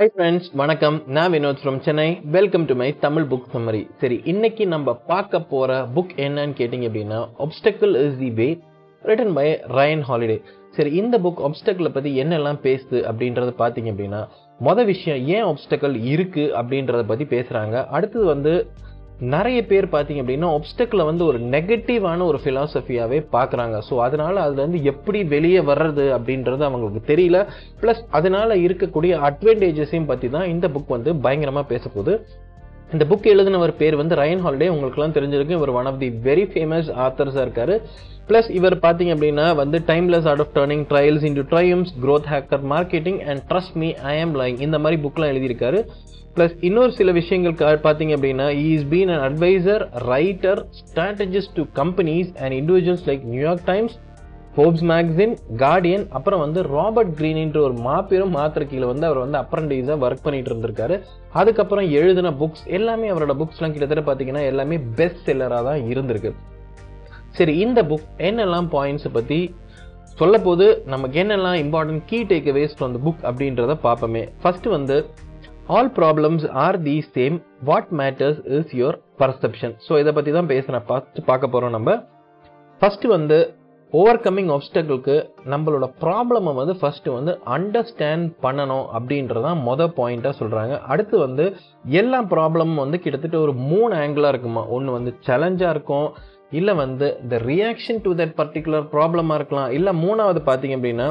High friends வணக்கம். நான் Vinod from Chennai welcome to my Tamil book summary சரி இன்னைக்கு நம்ம பார்க்க போற புக் என்னன்னு கேட்டிங்க அப்படின்னா obstacle is the way written by Ryan Holiday சரி இந்த புக் obstacle பற்றி என்னெல்லாம் பேசுது அப்படின்றத பார்த்தீங்க அப்படின்னா மொதல் விஷயம் ஏன் obstacle இருக்கு அப்படின்றத பற்றி பேசுகிறாங்க அடுத்தது வந்து நிறைய பேர் பார்த்தீங்க அப்படின்னா ஒப்ஸ்டக்கில் வந்து ஒரு நெகட்டிவான ஒரு ஃபிலாசபியாகவே பார்க்குறாங்க. ஸோ அதனால அதுல இருந்து எப்படி வெளியே வர்றது அப்படின்றது அவங்களுக்கு தெரியல. ப்ளஸ் அதனால இருக்கக்கூடிய அட்வான்டேஜஸையும் பற்றி தான் இந்த புக் வந்து பயங்கரமாக பேச போகுது இந்த புக் எழுதினவர் பேர் வந்து ரயன் ஹாலிடே உங்களுக்குலாம் தெரிஞ்சிருக்கு இவர் one of the very famous ஆத்தர்ஸாக இருக்காரு. ப்ளஸ் இவர் பார்த்தீங்க அப்படின்னா வந்து timeless art of turning trials into triumphs growth hacker marketing and trust me I am lying இந்த மாதிரி புக்லாம் எழுதியிருக்காரு. ப்ளஸ் இன்னொரு சில விஷயங்கள் பார்த்தீங்க அப்படின்னா is been an adviser writer strategist to companies and individuals like New York Times Forbes magazine Guardian அப்புறம் வந்து ராபர்ட் கிரீனின்ற ஒரு மாபெரும் மாத்திரக்கில வந்து அவர் வந்து அப்ரண்டிஸாக ஒர்க் பண்ணிட்டு இருந்திருக்காரு. அதுக்கப்புறம் எழுதின புக்ஸ் எல்லாமே அவரோட புக்ஸ்லாம் கிட்டத்தட்ட பார்த்தீங்கன்னா எல்லாமே பெஸ்ட் செல்லராக தான் இருந்திருக்கு. சரி இந்த புக் என்னெல்லாம் பாயிண்ட்ஸை பற்றி சொல்ல போது நமக்கு என்னெல்லாம் important key takeaways from the book அப்படின்றத பார்ப்போமே. ஃபர்ஸ்ட் வந்து all problems are the same what matters is your perception so இதை பற்றி தான் பேசுகிறேன் பார்த்து பார்க்க போகிறோம் நம்ம. ஃபர்ஸ்ட் வந்து ஓவர் கம்மிங் ஆப்ஸ்டக்கிள்க்கு நம்மளோட ப்ராப்ளமை வந்து ஃபஸ்ட்டு வந்து அண்டர்ஸ்டாண்ட் பண்ணணும் அப்படின்றதான் மொதல் பாயிண்ட்டாக சொல்கிறாங்க அடுத்து வந்து எல்லா ப்ராப்ளமும் வந்து கிட்டத்தட்ட ஒரு மூணு ஆங்கிளாக இருக்குமா. ஒன்று வந்து சேலஞ்சாக இருக்கும். இல்லை வந்து the reaction to that particular ப்ராப்ளமாக இருக்கலாம். இல்லை மூணாவது பார்த்தீங்க அப்படின்னா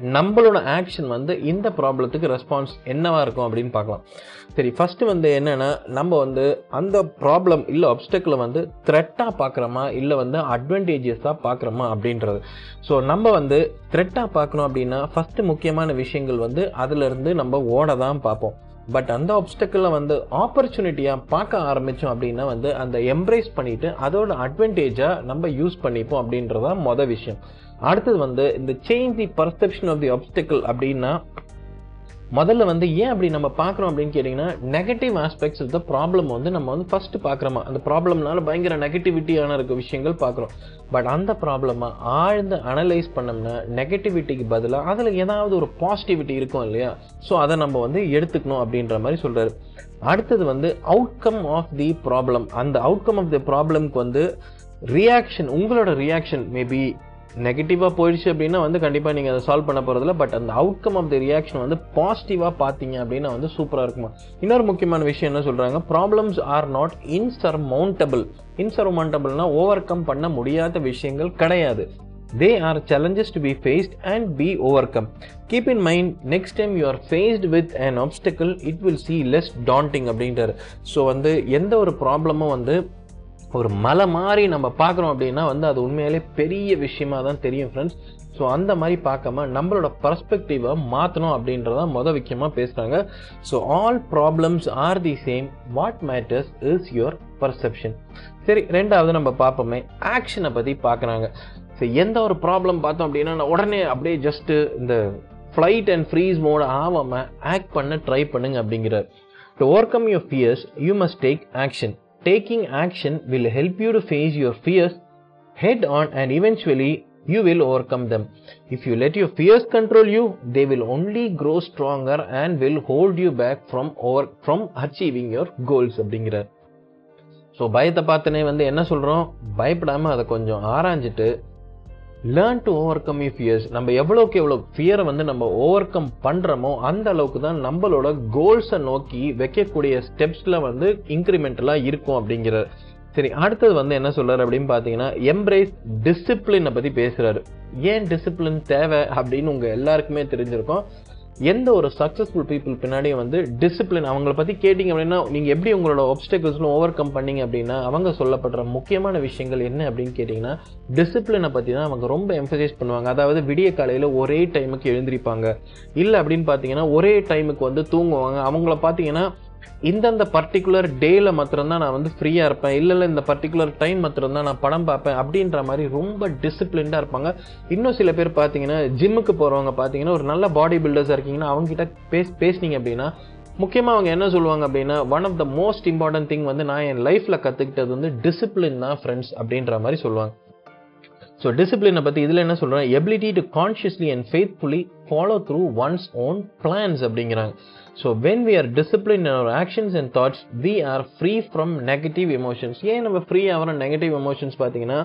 நம்மளோட ஆக்ஷன் வந்து இந்த ப்ராப்ளத்துக்கு ரெஸ்பான்ஸ் என்னவாக இருக்கும் அப்படின்னு பார்க்கலாம். சரி ஃபஸ்ட்டு வந்து என்னென்னா நம்ம வந்து அந்த ப்ராப்ளம் இல்லை அப்டக்கிளை வந்து த்ரெட்டாக பார்க்குறோமா இல்லை வந்து அட்வான்டேஜஸாக பார்க்குறோமா அப்படின்றது. ஸோ நம்ம வந்து த்ரெட்டாக பார்க்கணும் அப்படின்னா ஃபஸ்ட்டு முக்கியமான விஷயங்கள் வந்து அதிலிருந்து நம்ம ஓட தான் பார்ப்போம். பட் அந்த ஆப்ஸ்டக்கிளை வந்து ஆப்பர்ச்சுனிட்டியாக பார்க்க ஆரம்பித்தோம் அப்படின்னா வந்து அந்த எம்ப்ரேஸ் பண்ணிட்டு அதோட அட்வான்டேஜாக நம்ம யூஸ் பண்ணிப்போம் அப்படின்றதான் மொதல் விஷயம். அடுத்தது வந்து இந்த change the perception of the obstacle அப்படின்னா முதல்ல வந்து ஏன் அப்படி நம்ம பார்க்குறோம் அப்படின்னு கேட்டிங்கன்னா negative aspects of the problem வந்து நம்ம வந்து ஃபஸ்ட்டு பார்க்குறோமா? அந்த ப்ராப்ளம்னால பயங்கர நெகட்டிவிட்டியான இருக்க விஷயங்கள் பார்க்குறோம். பட் அந்த ப்ராப்ளமாக ஆழ்ந்து அனலைஸ் பண்ணோம்னா நெகட்டிவிட்டிக்கு பதிலாக அதில் ஏதாவது ஒரு பாசிட்டிவிட்டி இருக்கும் இல்லையா? ஸோ அதை நம்ம வந்து எடுத்துக்கணும் அப்படின்ற மாதிரி சொல்கிறாரு அடுத்தது வந்து அவுட்கம் ஆஃப் தி ப்ராப்ளம் அந்த அவுட்கம் ஆஃப் தி ப்ராப்ளம்க்கு வந்து ரியாக்ஷன் உங்களோட ரியாக்ஷன் மேபி நெகட்டிவாக போயிடுச்சு அப்படின்னா வந்து கண்டிப்பாக நீங்கள் அதை சால்வ் பண்ண போகிறதில்ல பட் அந்த அவுட்கம் ஆஃப் தி ரியாக்ஷன் வந்து பாசிட்டிவாக பார்த்தீங்க அப்படின்னா வந்து சூப்பராக இருக்குமா? இன்னொரு முக்கியமான விஷயம் என்ன சொல்கிறாங்க ப்ராப்ளம்ஸ் ஆர் நாட் இன்சர்மௌண்டபிள் இன்சர்மௌண்டபிள்னா ஓவர் கம் பண்ண முடியாத விஷயங்கள் கிடையாது. They are challenges to be faced and be overcome keep in mind next time you are faced with and obstacle it will see less daunting அப்படின்றாரு. So வந்து எந்த ஒரு ப்ராப்ளமும் வந்து ஒரு மலை மாதிரி நம்ம பார்க்குறோம் அப்படின்னா வந்து அது உண்மையிலே பெரிய விஷயமா தான் தெரியும் ஃப்ரெண்ட்ஸ் ஸோ அந்த மாதிரி பார்க்காம நம்மளோட பர்ஸ்பெக்டிவை மாற்றணும் அப்படின்றதான் முத முக்கியமாக பேசுகிறாங்க so all problems are the same what matters is your perception சரி ரெண்டாவது நம்ம பார்ப்போமே. ஆக்ஷனை பற்றி பார்க்குறாங்க. ஸோ எந்த ஒரு ப்ராப்ளம் பார்த்தோம் அப்படின்னா நான் உடனே அப்படியே ஜஸ்ட்டு இந்த ஃப்ளைட் அண்ட் ஃப்ரீஸ் மோட் ஆகாமல் ஆக்ட் பண்ண ட்ரை பண்ணுங்க அப்படிங்கிறார். To overcome your fears you must take action taking action will help you to face your fears head on and eventually you will overcome them. If you let your fears control you, they will only grow stronger and will hold you back from over from achieving your goals அப்படிங்கிறார் so பயத்தை பார்த்தனே வந்து என்ன சொல்கிறோம் பயப்படாமல் அதை கொஞ்சம் ஆராய்ஞ்சிட்டு learn to overcome you fears நம்ம எவ்வளோக்கு எவ்வளோ ஃபியரை வந்து நம்ம ஓவர் கம் பண்ணுறோமோ அந்த அளவுக்கு தான் நம்மளோட கோல்ஸை நோக்கி வைக்கக்கூடிய ஸ்டெப்ஸில் வந்து இன்க்ரிமெண்டலாக இருக்கும் அப்படிங்கிறார் சரி அடுத்தது வந்து என்ன சொல்றாரு அப்படின்னு பார்த்தீங்கன்னா எம்ப்ரேஸ் டிசிப்ளினை பற்றி பேசுகிறாரு ஏன் டிசிப்ளின் தேவை அப்படின்னு உங்கள் எல்லாருக்குமே தெரிஞ்சிருக்கும். எந்த ஒரு சக்ஸஸ்ஃபுல் பீப்புள் பின்னாடியும் வந்து டிசிப்ளின் அவங்கள பற்றி கேட்டிங்க அப்படின்னா நீங்கள் எப்படி உங்களோட ஒப்ஸ்டக்கிள்ஸ்லாம் ஓவர் கம் பண்ணீங்க அப்படின்னா அவங்க சொல்லப்படுற முக்கியமான விஷயங்கள் என்ன அப்படின்னு கேட்டிங்கன்னா டிசிப்ளினை பற்றி தான் அவங்க ரொம்ப எம்ஃபசைஸ் பண்ணுவாங்க. அதாவது விடிய காலையில் ஒரே டைமுக்கு எழுந்திருப்பாங்க. இல்லை அப்படின்னு பார்த்தீங்கன்னா ஒரே டைமுக்கு வந்து தூங்குவாங்க. அவங்கள பார்த்தீங்கன்னா இந்தந்த பர்டிகுலர் டேயில் மாத்திரம்தான் நான் வந்து ஃப்ரீயாக இருப்பேன். இல்லை இல்லை இந்த பர்டிகுலர் டைம் மாத்திரம்தான் நான் படம் பார்ப்பேன். அப்படின்ற மாதிரி ரொம்ப டிசிப்ளின்டாக இருப்பாங்க. இன்னும் சில பேர் பார்த்தீங்கன்னா ஜிம்முக்கு போகிறவங்க பார்த்தீங்கன்னா ஒரு நல்ல பாடி பில்டர்ஸாக இருக்கீங்கன்னா அவங்ககிட்ட பேஸ் பேசுனீங்க அப்படின்னா முக்கியமாக அவங்க என்ன சொல்லுவாங்க அப்படின்னா one of the most important thing வந்து நான் என் லைஃப்பில் கற்றுக்கிட்டது வந்து டிசிப்ளின் தான் ஃப்ரெண்ட்ஸ் அப்படின்ற மாதிரி சொல்லுவாங்க. ஸோ டிசிப்ளினை பற்றி இதில் என்ன சொல்கிறேன் ability to consciously and faithfully follow through one's own plans அப்படிங்கிறாங்க. So when we are discipline our actions and thoughts we are free from negative emotions ஏன் நம்ம ஃப்ரீ ஆகிற நெகட்டிவ் எமோஷன்ஸ் பார்த்தீங்கன்னா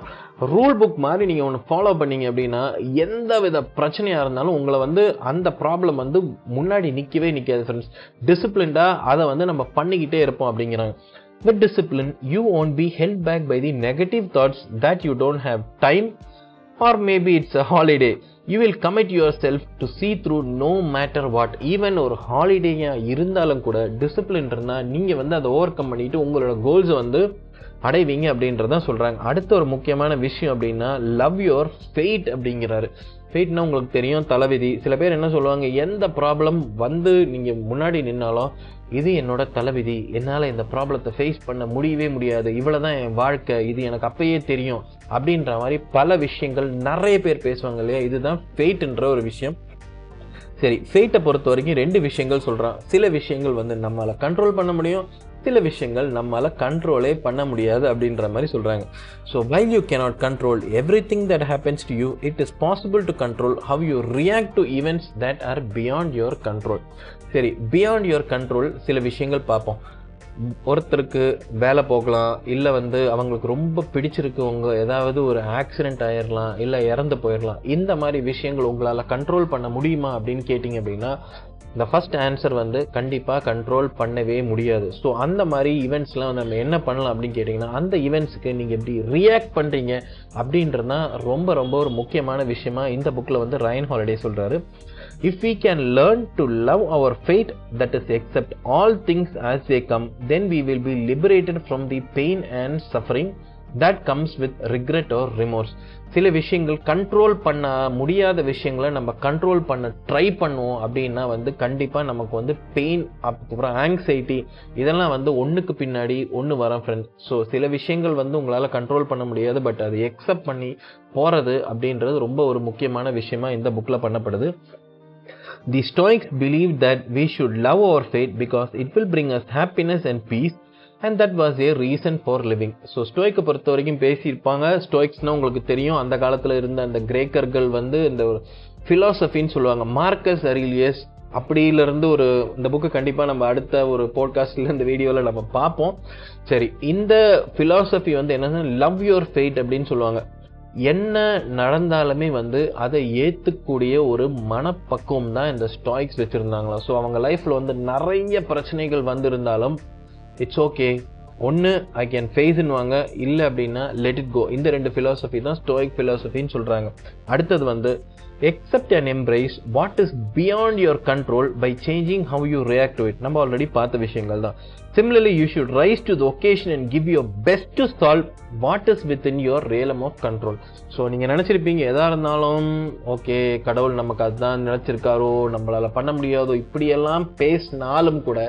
ரூல் புக் மாதிரி நீங்கள் ஒன்று ஃபாலோ பண்ணீங்க அப்படின்னா எந்த வித பிரச்சனையாக இருந்தாலும் உங்களை வந்து அந்த ப்ராப்ளம் வந்து முன்னாடி நிற்கவே நிற்காது ஃப்ரெண்ட்ஸ் டிசிப்ளின்டாக அதை வந்து நம்ம பண்ணிக்கிட்டே இருப்போம் அப்படிங்கிறாங்க. With discipline you won't be help back by the negative thoughts that you don't have time or maybe it's a holiday. Will commit yourself to see through no matter what even ஒரு ஹாலிடேயாக இருந்தாலும் கூட discipline இருந்தால் நீங்கள் வந்து அதை over come பண்ணிட்டு உங்களோட கோல்ஸை வந்து அடைவீங்க அப்படின்றதான் சொல்கிறாங்க அடுத்த ஒரு முக்கியமான விஷயம் அப்படின்னா லவ் யுவர் ஃபெயிட் அப்படிங்கிறாரு. ஃபெயிட்னா உங்களுக்கு தெரியும் தலைவிதி. சில பேர் என்ன சொல்லுவாங்க எந்த ப்ராப்ளம் வந்து நீங்கள் முன்னாடி நின்னாலும் இது என்னோட தலைவிதி. என்னால் இந்த ப்ராப்ளத்தை ஃபேஸ் பண்ண முடியவே முடியாது. இவ்வளோ தான் என் வாழ்க்கை. இது எனக்கு அப்பயே தெரியும். அப்படின்ற மாதிரி பல விஷயங்கள் நிறைய பேர் பேசுவாங்க இல்லையா? இதுதான் ஃபெயிட்டுன்ற ஒரு விஷயம். சரி ஃபேட்டை பொறுத்த வரைக்கும் ரெண்டு விஷயங்கள் சொல்கிறான் சில விஷயங்கள் வந்து நம்மளால் கண்ட்ரோல் பண்ண முடியும். சில விஷயங்கள் நம்மளால் கண்ட்ரோலே பண்ண முடியாது அப்படின்ற மாதிரி சொல்கிறாங்க so while you cannot control everything that happens to you it is possible to control how you react to events that are beyond your control சரி பியாண்ட் யுவர் கண்ட்ரோல் சில விஷயங்கள் பார்ப்போம். ஒருத்தருக்கு வேலை போகலாம் இல்லை வந்து அவங்களுக்கு ரொம்ப பிடிச்சிருக்கவங்க ஏதாவது ஒரு ஆக்சிடென்ட் ஆயிடலாம் இல்லை இறந்து போயிடலாம் இந்த மாதிரி விஷயங்கள் உங்களால் கண்ட்ரோல் பண்ண முடியுமா அப்படின்னு கேட்டிங்க அப்படின்னா இந்த ஃபஸ்ட் ஆன்சர் வந்து கண்டிப்பாக கண்ட்ரோல் பண்ணவே முடியாது. ஸோ அந்த மாதிரி ஈவெண்ட்ஸ்லாம் நம்ம என்ன பண்ணலாம் அப்படின்னு கேட்டிங்கன்னா அந்த ஈவெண்ட்ஸுக்கு நீங்கள் எப்படி ரியாக்ட் பண்ணுறீங்க அப்படின்றது தான் ரொம்ப ரொம்ப ஒரு முக்கியமான விஷயமா இந்த புக்கில் வந்து ரயன் ஹாலிடே சொல்கிறாரு If we can learn to love our fate, that is, accept all things as they come, then we will be liberated from the pain and suffering that comes with regret or remorse சில விஷயங்கள் control பண்ண முடியாத விஷயங்களை நம்ம control பண்ண try பண்ணுவோம் அப்படின்னா வந்து கண்டிப்பாக நமக்கு வந்து பெயின் அப்புறம் ஆங்ஸைட்டி இதெல்லாம் வந்து ஒன்றுக்கு பின்னாடி ஒன்று வரும் ஃப்ரெண்ட்ஸ் ஸோ சில விஷயங்கள் வந்து உங்களால் கண்ட்ரோல் பண்ண முடியாது பட் அதை எக்ஸப்ட் பண்ணி போகிறது அப்படின்றது ரொம்ப ஒரு முக்கியமான விஷயமா இந்த புக்கில் பண்ணப்படுது. The Stoics believed that we should love our fate because it will bring us happiness and peace and that was a reason for living so ஸ்டோய்க்கை பொறுத்த வரைக்கும் பேசியிருப்பாங்க. ஸ்டோய்க்ஸ்னால் உங்களுக்கு தெரியும். அந்த காலத்தில் இருந்த அந்த கிரேக்கர்கள் வந்து இந்த ஒரு ஃபிலாசபின்னு சொல்லுவாங்க. மார்க்கஸ் அரிலியஸ் அப்படியிலிருந்து ஒரு இந்த புக்கு கண்டிப்பாக நம்ம அடுத்த ஒரு போட்காஸ்டில் இந்த வீடியோவில் நம்ம பார்ப்போம். சரி இந்த ஃபிலாசபி வந்து என்னன்னா லவ் யுவர் ஃபெய்ட் அப்படின்னு சொல்லுவாங்க. என்ன நடந்தாலுமே வந்து அதை ஏற்றுக்கூடிய ஒரு மனப்பக்குவம் தான் இந்த ஸ்டாய்க்ஸ் வச்சுருந்தாங்களா ஸோ அவங்க லைஃப்பில் வந்து நிறைய பிரச்சனைகள் வந்திருந்தாலும் இட்ஸ் ஓகே ஒன்று ஐ கேன் ஃபேஸ்ன்னுவாங்க இல்லை அப்படின்னா லெட் இட் கோ இந்த ரெண்டு ஃபிலாசபி தான் ஸ்டோயிக் ஃபிலாசபின்னு சொல்கிறாங்க அடுத்தது வந்து accept and embrace what is beyond your control by changing how you react to it நம்ம ஆல்ரெடி பார்த்த விஷயங்கள் தான். Similarly you should rise to the occasion and give your best to solve what is within your realm of control so நீங்கள் நினச்சிருப்பீங்க எதாக இருந்தாலும் okay கடவுள் நமக்கு அதுதான் நினச்சிருக்காரோ நம்மளால் பண்ண முடியாதோ இப்படியெல்லாம் பேசினாலும் கூட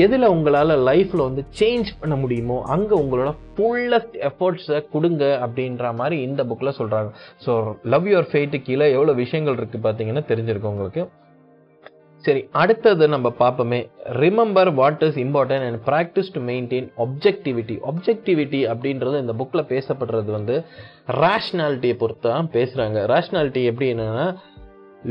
எதில் உங்களால் லைஃப்பில் வந்து சேஞ்ச் பண்ண முடியுமோ அங்கே உங்களோட ஃபுல்லஸ்ட் எஃபர்ட்ஸை கொடுங்க அப்படின்ற மாதிரி இந்த புக்கில் சொல்கிறாங்க ஸோ லவ் யுவர் ஃபேட்டு கீழே எவ்வளோ விஷயங்கள் இருக்குது பார்த்தீங்கன்னா தெரிஞ்சிருக்கும் உங்களுக்கு. சரி அடுத்தது நம்ம பார்ப்போமே. Remember what is important and practise to maintain objectivity objectivity அப்படின்றது இந்த புக்கில் பேசப்படுறது வந்து ரேஷ்னாலிட்டியை பொறுத்து தான் பேசுகிறாங்க ரேஷ்னாலிட்டி எப்படி என்னென்னா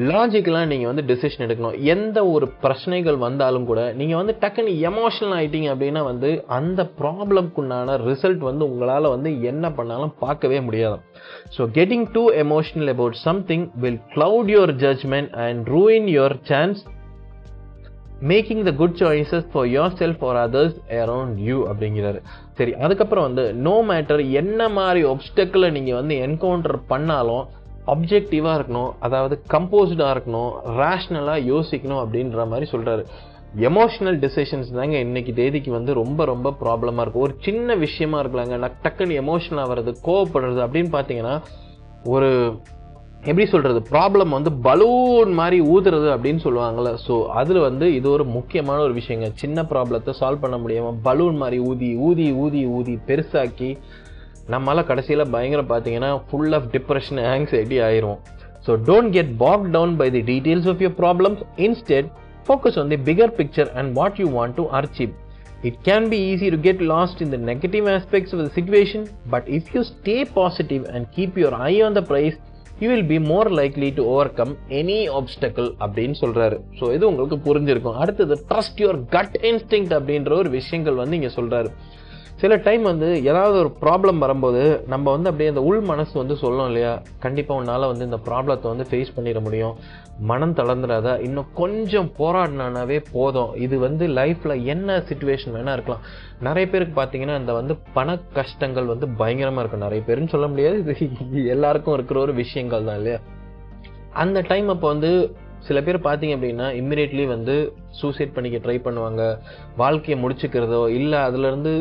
லாஜிக்கலாக நீங்கள் வந்து டெசிஷன் எடுக்கணும். எந்த ஒரு பிரச்சனைகள் வந்தாலும் கூட நீங்கள் வந்து டக்குன்னு எமோஷனல் ஆகிட்டீங்க அப்படின்னா வந்து அந்த ப்ராப்ளம்க்குண்டான ரிசல்ட் வந்து உங்களால் வந்து என்ன பண்ணாலும் பார்க்கவே முடியாது. So getting too emotional about something will cloud your judgement and ruin your chance making the good choices for yourself for others around you அப்படிங்கிறாரு. சரி அதுக்கப்புறம் வந்து நோ மேட்டர் என்ன மாதிரி ஒப்ஸ்டக்கிளை நீங்கள் வந்து என்கவுண்டர் பண்ணாலும் அப்ஜெக்டிவாக இருக்கணும் அதாவது கம்போஸ்டாக இருக்கணும் ரேஷ்னலாக யோசிக்கணும் அப்படின்ற மாதிரி சொல்கிறாரு எமோஷனல் டிசிஷன்ஸ் தாங்க இன்னைக்கு தேதிக்கு வந்து ரொம்ப ரொம்ப ப்ராப்ளமாக இருக்கும். ஒரு சின்ன விஷயமா இருக்கலாங்க. நான் டக்குன்னு எமோஷனல் ஆகிறது கோவப்படுறது அப்படின்னு பார்த்தீங்கன்னா ஒரு எப்படி சொல்கிறது ப்ராப்ளம் வந்து பலூன் மாதிரி ஊதுறது அப்படின்னு சொல்லுவாங்கள்ல ஸோ அதில் வந்து இது ஒரு முக்கியமான ஒரு விஷயங்க. சின்ன ப்ராப்ளத்தை சால்வ் பண்ண முடியாமல் பலூன் மாதிரி ஊதி ஊதி ஊதி ஊதி பெருசாக்கி நம்மளால் கடைசியில் பயங்கர பார்த்தீங்கன்னா ஃபுல் ஆஃப் டிப்ரெஷன் ஆங்ஸைட்டி ஆயிரும். So don't get bog down by the details of your problems instead focus on the bigger picture and what you want to achieve It can be easy to get lost in the negative aspects of the situation, but if you stay positive and keep your eye on the prize, will be more likely to overcome any obstacle அப்படின்னு சொல்கிறாரு so இது உங்களுக்கு புரிஞ்சிருக்கும். அடுத்தது trust your cut instinct அப்படின்ற ஒரு விஷயங்கள் வந்து இங்கே சொல்கிறாரு சில டைம் வந்து ஏதாவது ஒரு ப்ராப்ளம் வரும்போது நம்ம வந்து அப்படியே அந்த உள் மனசு வந்து சொல்லணும் இல்லையா? கண்டிப்பாக உன்னால் வந்து இந்த ப்ராப்ளத்தை வந்து ஃபேஸ் பண்ணிட முடியும். மனம் தளர்ந்துடாத. இன்னும் கொஞ்சம் போராடினாவே போதும். இது வந்து லைஃப்பில் என்ன சுச்சுவேஷன் வேணால் இருக்கலாம். நிறைய பேருக்கு பார்த்தீங்கன்னா இந்த வந்து பண கஷ்டங்கள் வந்து பயங்கரமாக இருக்கும். நிறைய பேருன்னு சொல்ல முடியாது. இது எல்லாருக்கும் இருக்கிற ஒரு விஷயங்கள் தான் இல்லையா? அந்த டைம் அப்போ வந்து சில பேர் பார்த்தீங்க அப்படின்னா இம்மிடியட்லி வந்து சூசைட் பண்ணிக்க ட்ரை பண்ணுவாங்க. வாழ்க்கையை முடிச்சுக்கிறதோ இல்லை அதுலேருந்து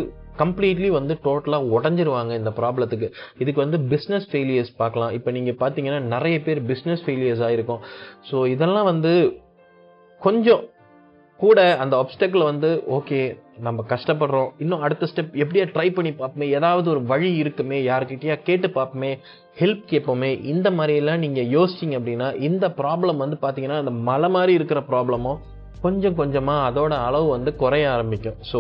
கம்ப்ளீட்லி வந்து டோட்டலாக உடஞ்சிருவாங்க இந்த ப்ராப்ளத்துக்கு இதுக்கு வந்து பிஸ்னஸ் ஃபெயிலியர்ஸ் பார்க்கலாம். இப்போ நீங்கள் பார்த்தீங்கன்னா நிறைய பேர் பிஸ்னஸ் ஃபெயிலியர்ஸ் ஆகிருக்கும் ஸோ இதெல்லாம் வந்து கொஞ்சம் கூட அந்த ஆப்ஸ்டக்கில் வந்து ஓகே நம்ம கஷ்டப்படுறோம். இன்னும் அடுத்த ஸ்டெப் எப்படியா ட்ரை பண்ணி பார்ப்போமே? ஏதாவது ஒரு வழி இருக்குமே? யாருக்கிட்டேயா கேட்டு பார்ப்போமே? ஹெல்ப் கேட்போமே? இந்த மாதிரியெல்லாம் நீங்கள் யோசிச்சிங்க அப்படின்னா இந்த ப்ராப்ளம் வந்து பார்த்தீங்கன்னா அந்த மலை மாதிரி இருக்கிற ப்ராப்ளமோ கொஞ்சம் கொஞ்சமாக அதோட அளவு வந்து குறைய ஆரம்பிக்கும். ஸோ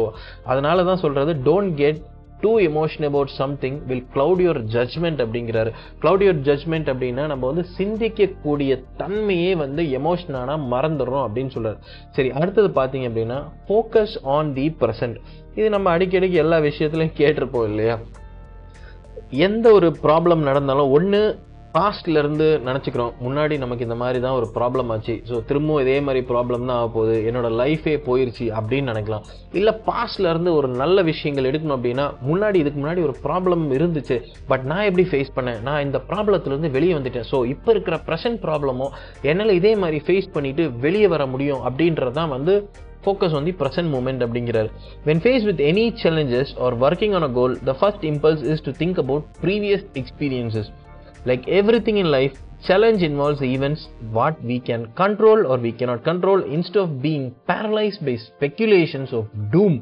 அதனால தான் சொல்கிறது don't get too emotion about something will cloud your judgement அப்படிங்கிறாரு. க்ளவுட் யுவர் ஜட்ஜ்மெண்ட் அப்படின்னா நம்ம வந்து சிந்திக்கக்கூடிய தன்மையே வந்து எமோஷனானா மறந்துடுறோம் அப்படின்னு சொல்கிறார் சரி அடுத்தது பார்த்தீங்க அப்படின்னா ஃபோக்கஸ் ஆன் தி ப்ரெசன்ட் இது நம்ம அடிக்கடிக்கு எல்லா விஷயத்துலையும் கேட்டிருப்போம் இல்லையா? எந்த ஒரு ப்ராப்ளம் நடந்தாலும் ஒன்று பாஸ்ட்லேருந்து நினச்சிக்கிறோம். முன்னாடி நமக்கு இந்த மாதிரி தான் ஒரு ப்ராப்ளம் ஆச்சு. ஸோ திரும்பவும் இதே மாதிரி ப்ராப்ளம் தான் ஆக போகுது. என்னோடய லைஃபே போயிருச்சு அப்படின்னு நினைக்கலாம். இல்லை பாஸ்ட்லேருந்து ஒரு நல்ல விஷயங்கள் எடுக்கணும் அப்படின்னா முன்னாடி இதுக்கு முன்னாடி ஒரு ப்ராப்ளம் இருந்துச்சு. பட் நான் எப்படி ஃபேஸ் பண்ணேன்? நான் இந்த ப்ராப்ளத்துலேருந்து வெளியே வந்துட்டேன். ஸோ இப்போ இருக்கிற ப்ரெசன்ட் ப்ராப்ளமோ என்னால் இதே மாதிரி ஃபேஸ் பண்ணிட்டு வெளியே வர முடியும் அப்படின்றது தான் வந்து focus on the present moment அப்படிங்கிறார். When face with any challenges or working on a goal the first impulse is to think about previous experiences like everything in life challenge involves events what we can control or we cannot control instead of being paralyzed by speculations of doom.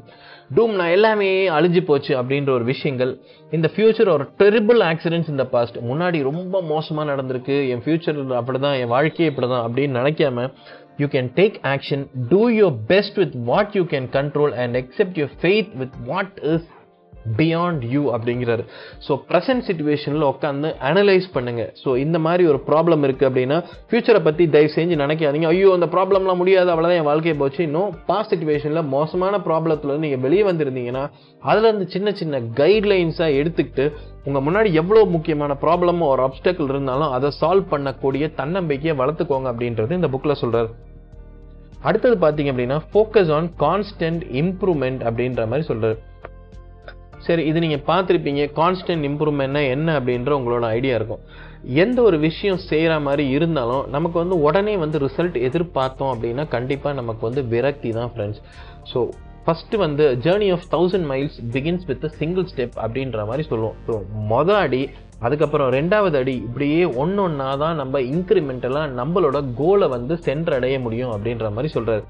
Doom நான் எல்லாமே அழிஞ்சு போச்சு அப்படின்ற ஒரு விஷயங்கள். இந்த future ஒரு terrible accidents இந்த பாஸ்ட் முன்னாடி ரொம்ப மோசமாக நடந்திருக்கு என் ஃபியூச்சர் அப்படிதான் என் வாழ்க்கையே இப்படிதான் அப்படின்னு நினைக்காம you can take action do your best with what you can control and accept your faith with what is beyond you அப்படிங்கிறாரு. ஸோ ப்ரெசன்ட் சுச்சுவேஷனில் உட்காந்து அனலைஸ் பண்ணுங்கள் ஸோ இந்த மாதிரி ஒரு ப்ராப்ளம் இருக்குது அப்படின்னா ஃப்யூச்சரை பற்றி தயவு செஞ்சு நினைக்காதீங்க. ஐயோ அந்த ப்ராப்ளம்லாம் முடியாது அவ்வளோதான் என் வாழ்க்கையை போச்சு. இன்னும் பாஸ்ட் சுச்சுவேஷனில் மோசமான ப்ராப்ளத்தில் நீங்கள் வெளியே வந்திருந்தீங்கன்னா அதில் இருந்து சின்ன சின்ன கைட்லைன்ஸாக எடுத்துக்கிட்டு உங்கள் முன்னாடி எவ்வளோ முக்கியமான ப்ராப்ளமோ ஒரு அப்டக்கிள் இருந்தாலும் அதை சால்வ் பண்ணக்கூடிய தன்னம்பிக்கையை வளர்த்துக்கோங்க அப்படின்றது இந்த புக்கில் சொல்கிறார் அடுத்தது பார்த்தீங்க அப்படின்னா ஃபோக்கஸ் ஆன் கான்ஸ்டன்ட் இம்ப்ரூவ்மெண்ட் அப்படின்ற மாதிரி சொல்கிறார் சரி இது நீங்கள் பார்த்துருப்பீங்க கான்ஸ்டன்ட் இம்ப்ரூவ்மெண்ட்னா என்ன அப்படின்ற உங்களோட ஐடியா இருக்கும். எந்த ஒரு விஷயம் செய்கிற மாதிரி இருந்தாலும் நமக்கு வந்து உடனே வந்து ரிசல்ட் எதிர்பார்த்தோம் அப்படின்னா கண்டிப்பாக நமக்கு வந்து விரக்தி தான் ஃப்ரெண்ட்ஸ் ஸோ ஃபஸ்ட்டு வந்து journey of thousand miles begins with single step அப்படின்ற மாதிரி சொல்லுவோம். ஸோ மொதல் அடி அதுக்கப்புறம் ரெண்டாவது அடி இப்படியே ஒன்று ஒன்றா தான் நம்ம இன்க்ரிமெண்டலாக நம்மளோட கோலை வந்து சென்றடைய முடியும் அப்படின்ற மாதிரி சொல்கிறாரு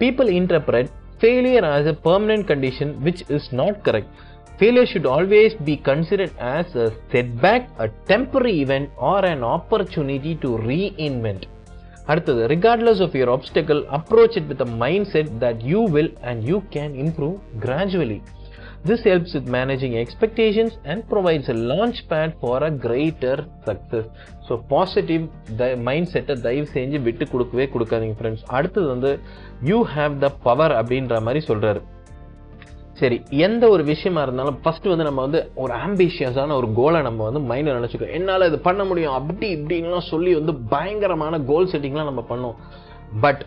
people interpret failure as a permanent condition which is not correct failure always always be considered a setback a a temporary or an opportunity opportunity reinvent அடுத்தது regardless of your obstacle approach it with a mindset that you will and you can improve gradually this helps with managing expectations and provides a launch pad for a greater success so positive the mind செட்டை தயவு செஞ்சு விட்டு கொடுக்கவே கொடுக்காதீங்க friends அடுத்தது வந்து you have the power அப்படின்ற மாதிரி சொல்கிறாரு சரி எந்த ஒரு விஷயமா இருந்தாலும் ஃபர்ஸ்ட் வந்து நம்ம வந்து ஒரு ஆம்பிஷியஸான ஒரு கோலை நம்ம வந்து மைண்டில் நினச்சிக்கோ என்னால் இது பண்ண முடியும்? அப்படி இப்படின்லாம் சொல்லி வந்து பயங்கரமான கோல் செட்டிங்லாம் நம்ம பண்ணோம் பட்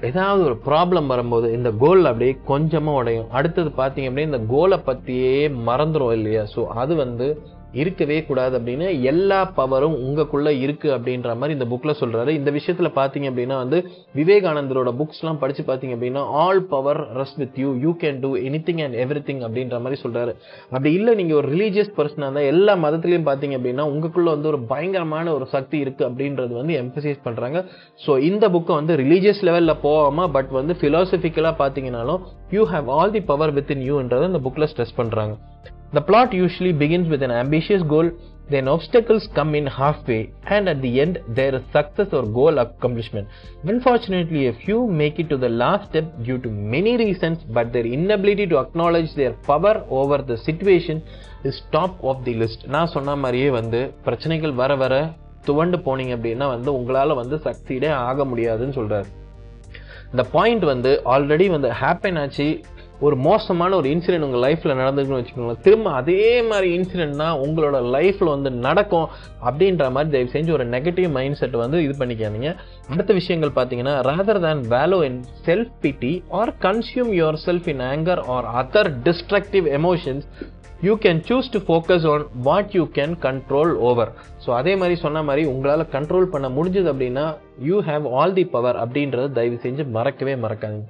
ஏதாவது ஒரு ப்ராப்ளம் வரும்போது இந்த கோல் அப்படியே கொஞ்சமாக உடையும். அடுத்தது பார்த்தீங்க அப்படின்னா இந்த கோலை பற்றியே மறந்துடும் இல்லையா? ஸோ அது வந்து இருக்கவே கூடாது அப்படின்னு எல்லா பவரும் உங்களுக்குள்ள இருக்கு அப்படின்ற மாதிரி இந்த புக்ல சொல்றாரு. இந்த விஷயத்துல பாத்தீங்க அப்படின்னா வந்து விவேகானந்தரோட புக்ஸ் எல்லாம் படிச்சு பாத்தீங்க அப்படின்னா all power rest with you you can do anything and everything அப்படின்ற மாதிரி சொல்றாரு. அப்படி இல்லை நீங்க ஒரு ரிலீஜியஸ் பர்சனா இருந்தா எல்லா மதத்திலையும் பாத்தீங்க அப்படின்னா உங்களுக்குள்ள வந்து ஒரு பயங்கரமான ஒரு சக்தி இருக்கு அப்படின்றது வந்து எம்பசைஸ் பண்றாங்க. ஸோ இந்த புக்கை வந்து ரிலீஜியஸ் லெவல்ல போகாம பட் வந்து பிலாசபிக்கலா பாத்தீங்கன்னாலும் you have all the power within யூன்றதை இந்த புக்ல ஸ்ட்ரெஸ் பண்றாங்க. The plot usually begins with an ambitious goal. then obstacles come in halfway and at the end there is success or goal accomplishment unfortunately a few make it to the last step due to many reasons but their inability to acknowledge their power over the situation is top of the list நான் சொன்ன மாதிரியே வந்து பிரச்சனைகள் வர வர துவண்டு போனீங்க அப்படின்னா வந்து உங்களால் வந்து சக்சீடே ஆக முடியாதுன்னு சொல்கிறார் இந்த பாயிண்ட் வந்து ஆல்ரெடி வந்து ஹேப்பன் ஆச்சு ஒரு மோசமான ஒரு இன்சிடென்ட் உங்கள் லைஃப்பில் நடந்துக்குன்னு வச்சுக்கோங்களேன். திரும்ப அதே மாதிரி இன்சிடென்ட்னா உங்களோட லைஃப்பில் வந்து நடக்கும் அப்படின்ற மாதிரி தயவு செஞ்சு ஒரு நெகட்டிவ் மைண்ட் செட் வந்து இது பண்ணிக்காதீங்க. அடுத்த விஷயங்கள் பார்த்தீங்கன்னா rather than wallow in self pity or consume yourself in anger or other destructive emotions you can choose to focus on what you can control over so அதே மாதிரி சொன்ன மாதிரி உங்களால் கண்ட்ரோல் பண்ண முடிஞ்சது அப்படின்னா you have all the power அப்படின்றத தயவு செஞ்சு மறக்கவே மறக்காதீங்க.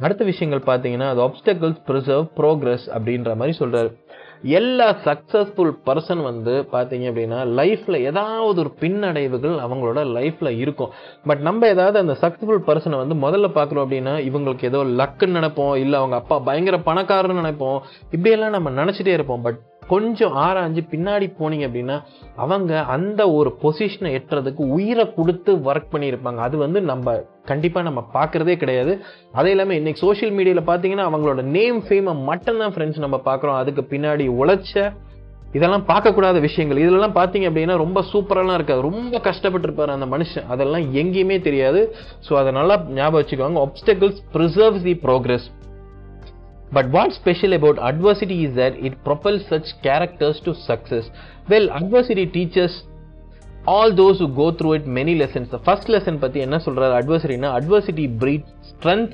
அடுத்த விஷயங்கள் பார்த்தீங்கன்னா அது ஆப்ஸ்டக்கிள்ஸ் ப்ரிசர்வ் ப்ரோக்ரஸ் அப்படின்ற மாதிரி சொல்கிறாரு எல்லா சக்ஸஸ்ஃபுல் பர்சன் வந்து பார்த்தீங்க அப்படின்னா லைஃப்பில் ஏதாவது ஒரு பின்னடைவுகள் அவங்களோட லைஃப்பில் இருக்கும். பட் நம்ம ஏதாவது அந்த சக்ஸஸ்ஃபுல் பர்சனை வந்து முதல்ல பார்க்குறோம் அப்படின்னா இவங்களுக்கு ஏதோ லக்குன்னு நினைப்போம் இல்லை அவங்க அப்பா பயங்கர பணக்காரன்னு நினைப்போம் இப்படியெல்லாம் நம்ம நினச்சிட்டே இருப்போம். பட் கொஞ்சம் ஆராய்ஞ்சு பின்னாடி போனீங்க அப்படின்னா அவங்க அந்த ஒரு பொசிஷனை எட்டுறதுக்கு உயிரை கொடுத்து ஒர்க் பண்ணியிருப்பாங்க. அது வந்து நம்ம கண்டிப்பாக நம்ம பார்க்குறதே கிடையாது. அதே இல்லாமல் இன்றைக்கி சோஷியல் மீடியாவில் பார்த்தீங்கன்னா அவங்களோட நேம் ஃபேமை மட்டும்தான் ஃப்ரெண்ட்ஸ் நம்ம பார்க்குறோம். அதுக்கு பின்னாடி உழைச்ச இதெல்லாம் பார்க்கக்கூடாத விஷயங்கள். இதெல்லாம் பார்த்தீங்க அப்படின்னா ரொம்ப சூப்பரெல்லாம் இருக்காது. ரொம்ப கஷ்டப்பட்டிருப்பார் அந்த மனுஷன். அதெல்லாம் எங்கேயுமே தெரியாது. ஸோ அதை நல்லா ஞாபகம் வச்சுக்கோங்க. Obstacles preserves the progress but what special about adversity is that it propels such characters to success. Well, adversity teaches all those go through it many lessons first lesson பற்றி என்ன சொல்கிறார் அட்வர்சரினா adversity breed strength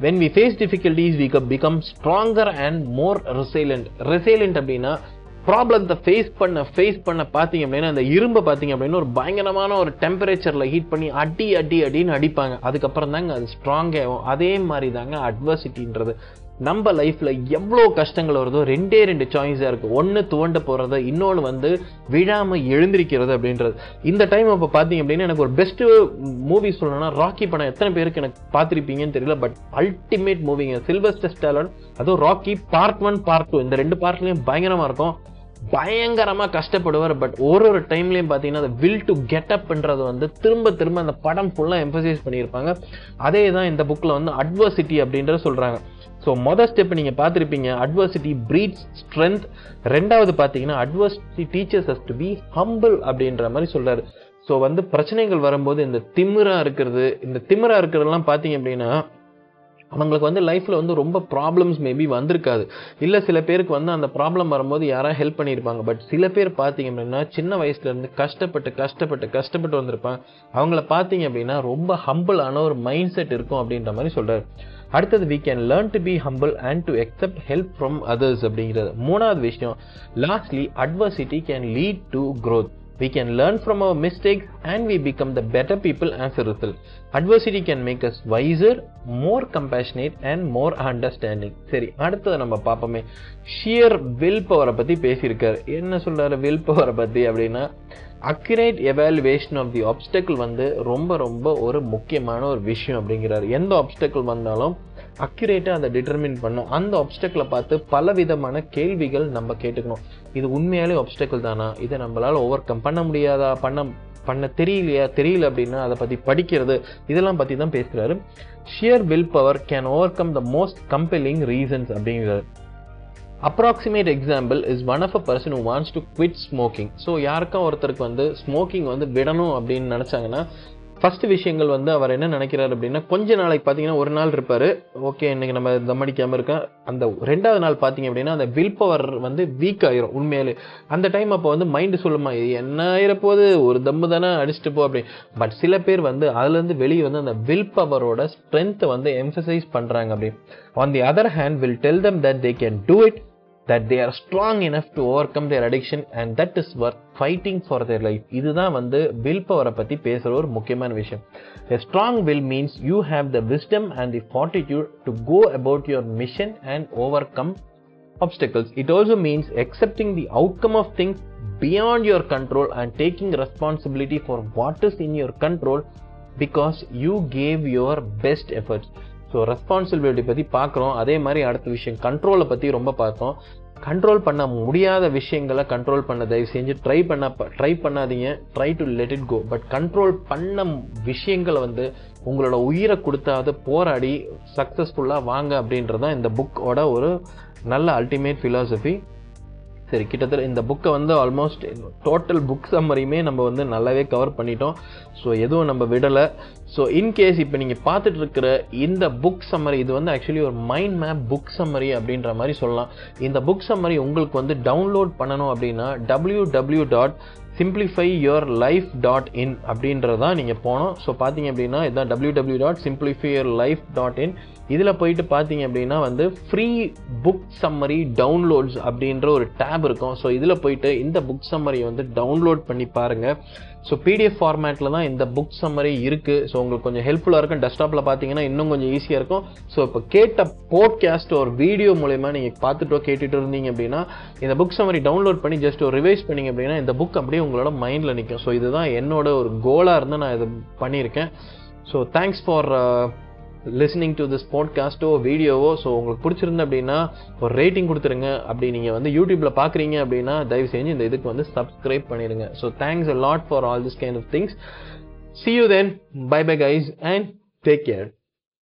when we face difficulties we க become stronger and more resilient resilient அப்படின்னா ப்ராப்ளத்தை face பண்ண face பண்ண பார்த்தீங்க அப்படின்னா அந்த இரும்பை பார்த்தீங்க அப்படின்னா ஒரு பயங்கரமான ஒரு டெம்பரேச்சரில் ஹீட் பண்ணி அடி அடி அடின்னு அடிப்பாங்க அதுக்கப்புறம் தாங்க அது ஸ்ட்ராங் ஆகும் அதே மாதிரி தாங்க அட்வர்சிட்டின்றது நம்ம லைஃப்பில் எவ்வளோ கஷ்டங்கள் வருதோ ரெண்டே ரெண்டு சாய்ஸாக இருக்குது ஒன்று துவண்டு போகிறத இன்னொன்று வந்து விழாமல் எழுந்திருக்கிறது அப்படின்றது. இந்த டைம் அப்போ பார்த்தீங்க அப்படின்னா எனக்கு ஒரு பெஸ்ட்டு மூவி சொல்லணும்னா ராக்கி படம். எத்தனை பேருக்கு எனக்கு பார்த்துருப்பீங்கன்னு தெரியல பட் அல்டிமேட் மூவிங்க சில்வஸ்டர் ஸ்டாலன் அதுவும் Rocky part one part two இந்த ரெண்டு பார்ட்லேயும் பயங்கரமாக இருக்கும். பயங்கரமாக கஷ்டப்படுவார் பட் ஒரு ஒரு டைம்லேயும் பார்த்தீங்கன்னா அந்த வில் டு கெட் அப்ன்றது வந்து திரும்ப திரும்ப அந்த படம் ஃபுல்லாக எம்பசைஸ் பண்ணியிருப்பாங்க. அதே தான் இந்த புக்கில் வந்து அட்வர்சிட்டி அப்படின்றத சொல்கிறாங்க ஸோ மொதல் ஸ்டெப் நீங்கள் பார்த்துருப்பீங்க அட்வர்சிட்டி பிரீட்ஸ் ஸ்ட்ரென்த் ரெண்டாவது பார்த்தீங்கன்னா adversity teaches us to be humble அப்படின்ற மாதிரி சொல்றாரு. ஸோ வந்து பிரச்சனைகள் வரும்போது இந்த திமிராக இருக்கிறது இந்த திமிரா இருக்கிறதெல்லாம் பார்த்தீங்க அப்படின்னா அவங்களுக்கு வந்து லைஃப்பில் வந்து ரொம்ப ப்ராப்ளம்ஸ் மேபி வந்திருக்காது. இல்லை சில பேருக்கு வந்து அந்த ப்ராப்ளம் வரும்போது யாராவது ஹெல்ப் பண்ணியிருப்பாங்க. பட் சில பேர் பார்த்தீங்க அப்படின்னா சின்ன வயசுலேருந்து கஷ்டப்பட்டு கஷ்டப்பட்டு கஷ்டப்பட்டு வந்திருப்பாங்க. அவங்கள பார்த்தீங்க அப்படின்னா ரொம்ப ஹம்பிளான ஒரு மைண்ட் செட் இருக்கும் அப்படின்ற மாதிரி சொல்கிறார் அடுத்தது we can learn to be humble and to accept help from others அப்படிங்கிறது. மூணாவது விஷயம் lastly adversity can lead to growth we can learn from our mistakes and we become the better people as a result. Adversity can make us wiser more compassionate and more understanding. சரி அடுத்தது நம்ம பார்ப்போமே. Shear will பவரை பற்றி பேசியிருக்காரு. என்ன சொல்கிறாரு will பவரை பற்றி அப்படின்னா accurate evaluation of the obstacle வந்து ரொம்ப ரொம்ப ஒரு முக்கியமான ஒரு விஷயம் அப்படிங்கிறாரு. எந்த ஆப்ஸ்டக்கிள் வந்தாலும் அக்யூரேட்டாக அதை டிட்டர்மின் பண்ணும். அந்த ஆப்ஸ்டக்கிளை பார்த்து பல விதமான கேள்விகள் நம்ம கேட்டுக்கணும். இது உண்மையாலே ஆப்ஸ்டக்கிள் தானா? இதை நம்மளால் ஓவர் கம் பண்ண முடியாதா? பண்ண பண்ண தெரியலையா? தெரியல அப்படின்னா அதை பற்றி படிக்கிறது. இதெல்லாம் பற்றி தான் பேசுகிறாரு sheer will power can overcome the most compelling reasons அப்படிங்கிறாரு. Approximate example is one of a person who wants to quit smoking so யாருக்கா ஒருத்தருக்கு வந்து ஸ்மோக்கிங் வந்து விடணும் அப்படின்னு நினச்சாங்கன்னா ஃபஸ்ட்டு விஷயங்கள் வந்து அவர் என்ன நினைக்கிறாரு அப்படின்னா கொஞ்ச நாளைக்கு பார்த்தீங்கன்னா ஒரு நாள் இருப்பார். ஓகே இன்றைக்கி நம்ம தம் அடிக்காமல் இருக்கோம். அந்த ரெண்டாவது நாள் பார்த்தீங்க அப்படின்னா அந்த வில் பவர் வந்து வீக் ஆயிரும் உண்மையிலே. அந்த டைம் அப்போ வந்து மைண்டு சொல்லுமா "இது என்ன ஆயிரப்போது ஒரு தம்மு தானே அடிச்சுட்டு போ அப்படி பட் சில பேர் வந்து அதுலேருந்து வெளியே வந்து அந்த வில் பவரோட ஸ்ட்ரென்த்தை வந்து எம்ஃபசைஸ் பண்ணுறாங்க அப்படி. On the other hand will tell them that they can do it that they are strong enough to overcome their addiction and that is worth fighting for their life இதுதான் வந்து will பவரை பத்தி பேசுற ஒரு முக்கியமான விஷயம் a strong will means you have the wisdom and the fortitude to go about your mission and overcome obstacles it also means accepting the outcome of things beyond your control and taking responsibility for what is in your control because you gave your best efforts so responsibility பற்றி பார்க்குறோம். அதே மாதிரி அடுத்த விஷயம் கண்ட்ரோலை பற்றி ரொம்ப பார்த்தோம். Control பண்ண முடியாத விஷயங்களை கண்ட்ரோல் பண்ண தயவு செஞ்சு ட்ரை பண்ண ட்ரை பண்ணாதீங்க. Try to let it go but control பண்ண விஷயங்களை வந்து உங்களோட உயிரை கொடுத்தாவது போராடி சக்ஸஸ்ஃபுல்லாக வாங்க அப்படின்றது தான் இந்த புக்கோட ஒரு நல்ல அல்டிமேட் ஃபிலாசபி சரி கிட்டத்தட்ட இந்த புக்கை வந்து ஆல்மோஸ்ட் டோட்டல் புக் சம்மரியுமே நம்ம வந்து நல்லாவே கவர் பண்ணிட்டோம். ஸோ எதுவும் நம்ம விடலை. ஸோ இன்கேஸ் இப்போ நீங்கள் பார்த்துட்டு இருக்கிற இந்த புக் சம்மரி இது வந்து ஆக்சுவலி ஒரு மைண்ட் மேப் புக் சம்மரி அப்படின்ற மாதிரி சொல்லலாம். இந்த புக் சம்மரி உங்களுக்கு வந்து டவுன்லோட் பண்ணணும் அப்படின்னா W W dot simplify your life dot in அப்படின்றதான் நீங்கள் போனோம் ஸோ பார்த்தீங்க அப்படின்னா இதுதான் W W dot simplify your life dot in இதில் போயிட்டு பார்த்தீங்க அப்படின்னா வந்து ஃப்ரீ புக் சம்மரி டவுன்லோட்ஸ் அப்படின்ற ஒரு டேப் இருக்கும். ஸோ இதில் போயிட்டு இந்த புக் சம்மரியை வந்து டவுன்லோட் பண்ணி பாருங்கள் ஸோ பிடிஎஃப் ஃபார்மேட்டில் தான் இந்த புக் சம்மரி இருக்குது ஸோ உங்களுக்கு கொஞ்சம் ஹெல்ப்ஃபுல்லாக இருக்கும். டெஸ்க்டாப்பில் பார்த்தீங்கன்னா இன்னும் கொஞ்சம் ஈஸியாக இருக்கும். ஸோ இப்போ கேட்ட போட்காஸ்ட் ஒரு வீடியோ மூலயமா நீங்கள் பார்த்துட்டோ கேட்டுட்டு இருந்தீங்க அப்படின்னா இந்த புக் சம்மரி டவுன்லோட் பண்ணி ஜஸ்ட் ஒரு ரிவைஸ் பண்ணிங்க அப்படின்னா இந்த புக் அப்படியே உங்களோட மைண்டில் நிற்கும் ஸோ இதுதான் என்னோட ஒரு கோலாக இருந்து நான் இதை பண்ணியிருக்கேன். So thanks for listening to this பாட்காஸ்ட்டோ வீடியோவோ ஸோ உங்களுக்கு பிடிச்சிருந்து அப்படின்னா ஒரு ரேட்டிங் கொடுத்துருங்க. அப்படி நீங்கள் வந்து யூடியூப்பில் பார்க்குறீங்க அப்படின்னா தயவு செஞ்சு இந்த இதுக்கு வந்து சப்ஸ்கிரைப் பண்ணிடுங்க. So thanks a lot for all this kind of things see you then bye bye guys and take care